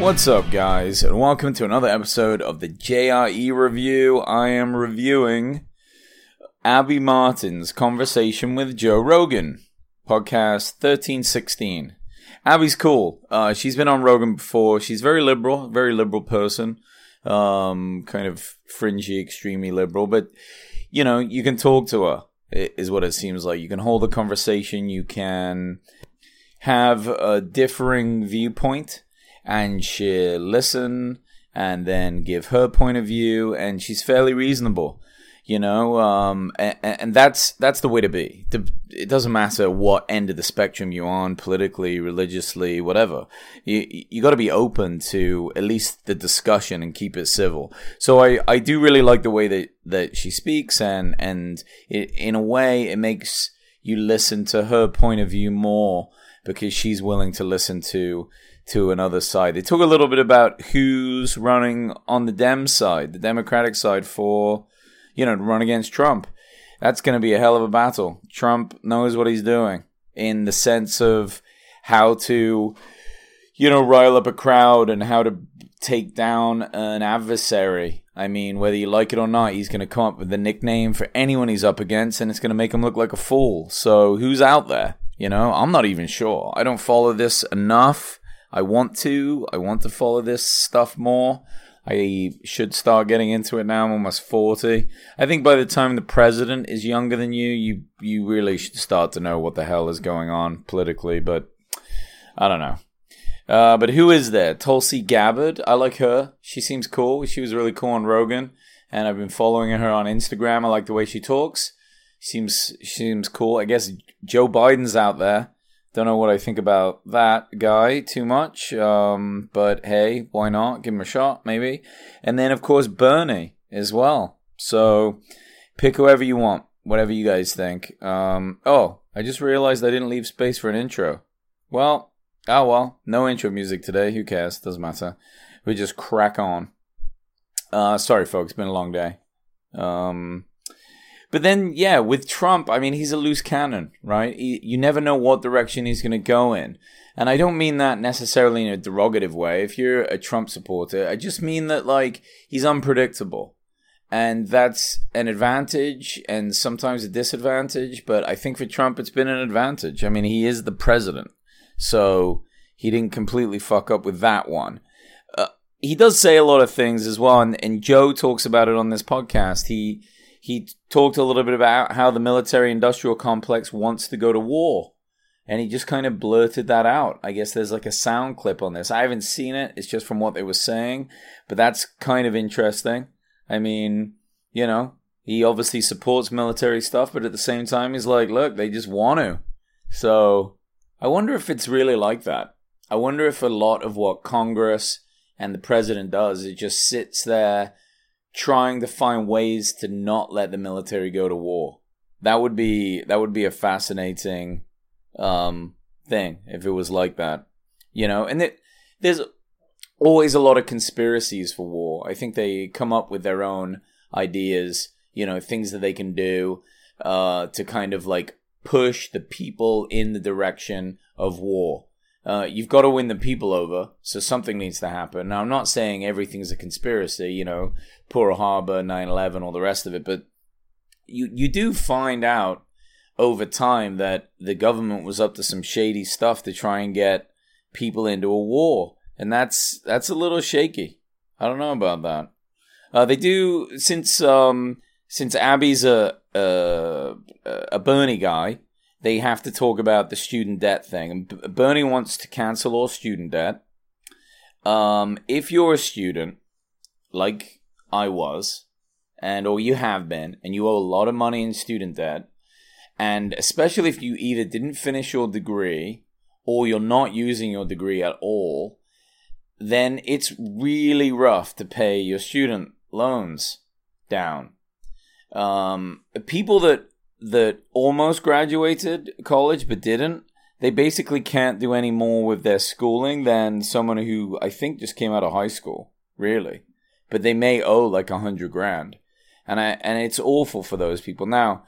What's up, guys, and welcome to another episode of the JRE Review. I am reviewing Abby Martin's conversation with Joe Rogan, podcast 1316. Abby's cool. Uh, she's been on Rogan before. She's very liberal, very liberal person, um, kind of fringy, extremely liberal, but you know, you can talk to her, is what it seems like. You can hold a conversation, you can have a differing viewpoint and she'll listen and then give her point of view and she's fairly reasonable you know um, and, and, that's that's the way to be. It doesn't matter what end of the spectrum you're on politically religiously whatever. You you got to be open to at least the discussion and keep it civil. So i i do really like the way that that she speaks and and it, in a way it makes you listen to her point of view more because she's willing to listen to to another side. They talk a little bit about who's running on the Dem side, the Democratic side for, you know, to run against Trump. That's going to be a hell of a battle. Trump knows what he's doing in the sense of how to, you know, rile up a crowd and how to take down an adversary. I mean, whether you like it or not, he's going to come up with a nickname for anyone he's up against, and it's going to make him look like a fool. So, who's out there? You know, I'm not even sure. I don't follow this enough I want to. I want to follow this stuff more. I should start getting into it now. I'm almost 40. I think by the time the president is younger than you, you you really should start to know what the hell is going on politically, but I don't know. Uh, but who is there? Tulsi Gabbard. I like her. She seems cool. She was really cool on Rogan, and I've been following her on Instagram. I like the way she talks. Seems seems cool. I guess Joe Biden's out there. Don't know what I think about that guy too much, um, but hey, why not? Give him a shot, maybe. And then, of course, Bernie as well. So pick whoever you want, whatever you guys think. Um, oh, I just realized I didn't leave space for an intro. Well, oh well, no intro music today. Who cares? Doesn't matter. We just crack on. Uh, sorry, folks. Been a long day. Um, but then, yeah, with Trump, I mean, he's a loose cannon, right? He, you never know what direction he's going to go in. And I don't mean that necessarily in a derogative way. If you're a Trump supporter, I just mean that, like, he's unpredictable. And that's an advantage and sometimes a disadvantage. But I think for Trump, it's been an advantage. I mean, he is the president. So he didn't completely fuck up with that one. Uh, he does say a lot of things as well. And, and Joe talks about it on this podcast. He he talked a little bit about how the military industrial complex wants to go to war. And he just kind of blurted that out. I guess there's like a sound clip on this. I haven't seen it. It's just from what they were saying. But that's kind of interesting. I mean, you know, he obviously supports military stuff, but at the same time, he's like, look, they just want to. So I wonder if it's really like that. I wonder if a lot of what Congress and the president does, it just sits there trying to find ways to not let the military go to war. That would be that would be a fascinating um, thing if it was like that, you know. And it, there's always a lot of conspiracies for war. I think they come up with their own ideas, you know, things that they can do uh, to kind of like push the people in the direction of war. Uh, you've got to win the people over, so something needs to happen. Now, I'm not saying everything's a conspiracy, you know, Pearl Harbor, 9 11, all the rest of it, but you, you do find out over time that the government was up to some shady stuff to try and get people into a war. And that's that's a little shaky. I don't know about that. Uh, they do since um, since Abby's a, a a Bernie guy they have to talk about the student debt thing. And Bernie wants to cancel all student debt. Um, if you're a student, like I was, and or you have been, and you owe a lot of money in student debt, and especially if you either didn't finish your degree or you're not using your degree at all, then it's really rough to pay your student loans down. Um, people that that almost graduated college but didn't, they basically can't do any more with their schooling than someone who I think just came out of high school, really. But they may owe like a hundred grand. And I and it's awful for those people. Now,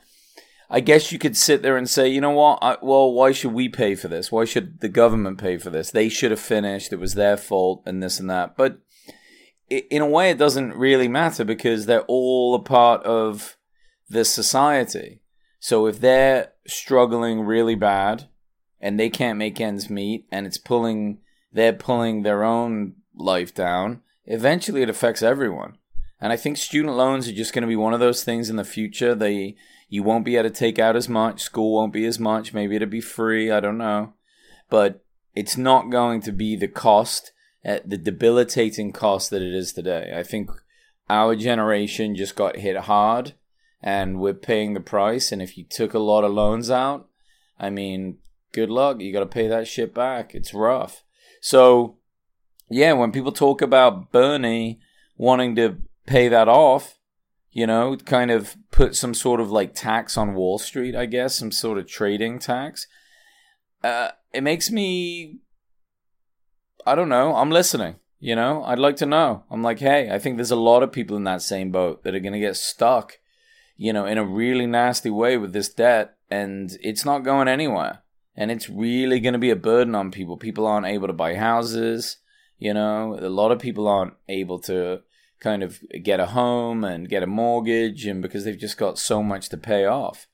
I guess you could sit there and say, you know what? I, well, why should we pay for this? Why should the government pay for this? They should have finished. It was their fault, and this and that. But in a way, it doesn't really matter because they're all a part of this society. So if they're struggling really bad and they can't make ends meet, and it's pulling, they're pulling their own life down. Eventually, it affects everyone. And I think student loans are just going to be one of those things in the future. They you won't be able to take out as much. School won't be as much. Maybe it'll be free. I don't know. But it's not going to be the cost, uh, the debilitating cost that it is today. I think our generation just got hit hard and we're paying the price. And if you took a lot of loans out, I mean, good luck. You got to pay that shit back. It's rough. So, yeah, when people talk about Bernie wanting to pay that off, you know, kind of put some sort of like tax on Wall Street, I guess, some sort of trading tax. Uh, it makes me, I don't know, I'm listening. You know, I'd like to know. I'm like, hey, I think there's a lot of people in that same boat that are going to get stuck, you know, in a really nasty way with this debt, and it's not going anywhere. And it's really going to be a burden on people. People aren't able to buy houses. You know, a lot of people aren't able to kind of get a home and get a mortgage and because they've just got so much to pay off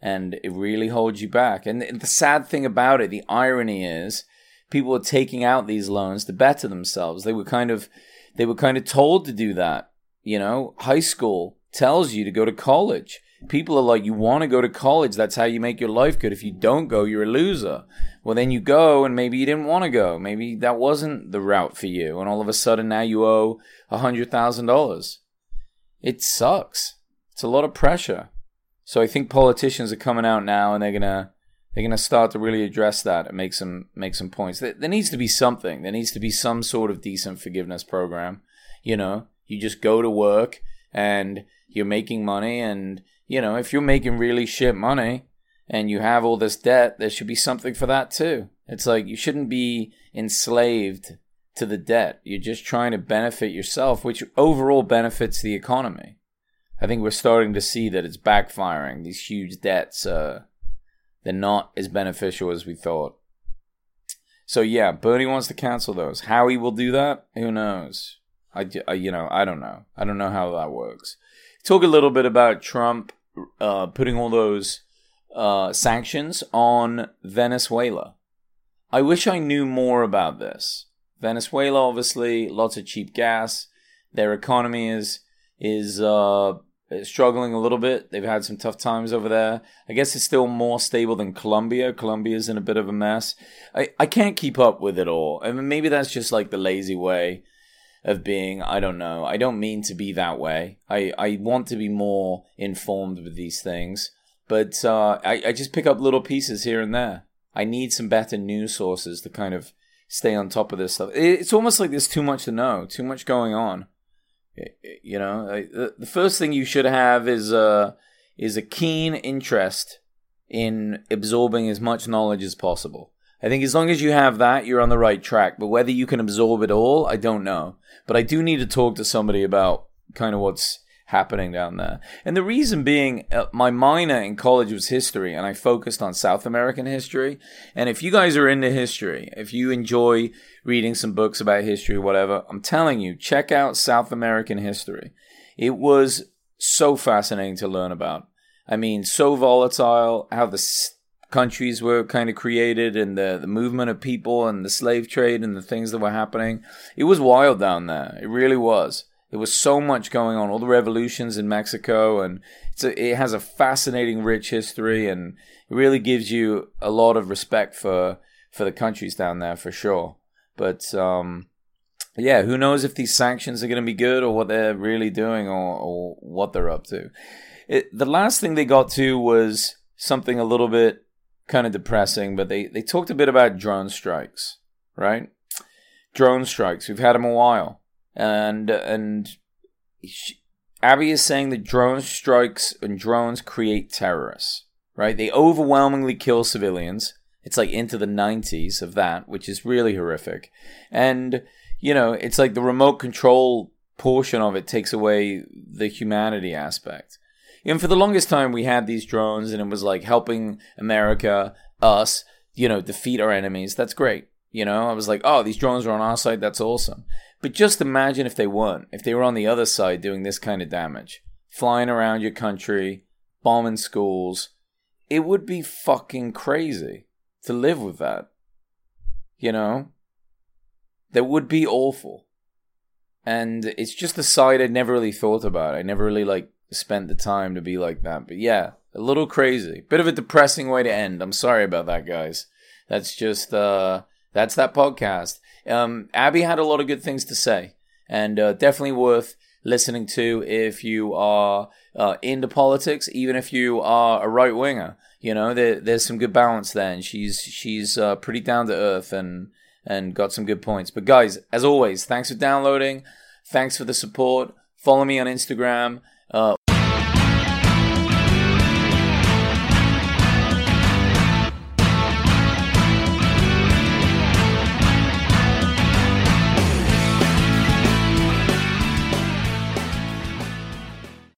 and it really holds you back and the sad thing about it the irony is people were taking out these loans to better themselves they were kind of they were kind of told to do that you know high school tells you to go to college people are like you want to go to college that's how you make your life good if you don't go you're a loser well, then you go and maybe you didn't want to go. Maybe that wasn't the route for you. And all of a sudden now you owe a $100,000. It sucks. It's a lot of pressure. So I think politicians are coming out now and they're going to they're to start to really address that and make some make some points. There, there needs to be something. There needs to be some sort of decent forgiveness program. You know, you just go to work and you're making money and you know, if you're making really shit money, and you have all this debt, there should be something for that too. It's like you shouldn't be enslaved to the debt. You're just trying to benefit yourself, which overall benefits the economy. I think we're starting to see that it's backfiring. These huge debts, uh, they're not as beneficial as we thought. So yeah, Bernie wants to cancel those. How he will do that, who knows? I, I you know, I don't know. I don't know how that works. Talk a little bit about Trump uh, putting all those uh, sanctions on Venezuela. I wish I knew more about this. Venezuela, obviously, lots of cheap gas. Their economy is is uh, struggling a little bit. They've had some tough times over there. I guess it's still more stable than Colombia. Colombia's in a bit of a mess. I, I can't keep up with it all. I mean, maybe that's just like the lazy way of being. I don't know. I don't mean to be that way. I, I want to be more informed with these things. But uh, I, I just pick up little pieces here and there. I need some better news sources to kind of stay on top of this stuff. It's almost like there's too much to know, too much going on. You know, the first thing you should have is a is a keen interest in absorbing as much knowledge as possible. I think as long as you have that, you're on the right track. But whether you can absorb it all, I don't know. But I do need to talk to somebody about kind of what's happening down there. And the reason being, uh, my minor in college was history, and I focused on South American history. And if you guys are into history, if you enjoy reading some books about history, whatever, I'm telling you, check out South American history. It was so fascinating to learn about. I mean, so volatile, how the countries were kind of created and the, the movement of people and the slave trade and the things that were happening. It was wild down there. It really was. There was so much going on, all the revolutions in Mexico, and a, it has a fascinating, rich history, and it really gives you a lot of respect for for the countries down there for sure. But um, yeah, who knows if these sanctions are going to be good or what they're really doing or, or what they're up to. It, the last thing they got to was something a little bit kind of depressing, but they, they talked a bit about drone strikes, right? Drone strikes. We've had them a while and and she, Abby is saying that drone strikes and drones create terrorists. Right? They overwhelmingly kill civilians. It's like into the 90s of that, which is really horrific. And you know, it's like the remote control portion of it takes away the humanity aspect. And for the longest time, we had these drones, and it was like helping America, us, you know, defeat our enemies. That's great. You know, I was like, oh, these drones are on our side. That's awesome. But just imagine if they weren't, if they were on the other side doing this kind of damage, flying around your country, bombing schools. It would be fucking crazy to live with that. You know? That would be awful. And it's just a side I'd never really thought about. I never really like spent the time to be like that. But yeah, a little crazy. Bit of a depressing way to end. I'm sorry about that, guys. That's just uh that's that podcast. Um Abby had a lot of good things to say and uh, definitely worth listening to if you are uh, into politics, even if you are a right winger. You know, there, there's some good balance there, and she's she's uh, pretty down to earth and and got some good points. But guys, as always, thanks for downloading. Thanks for the support. Follow me on Instagram. Uh,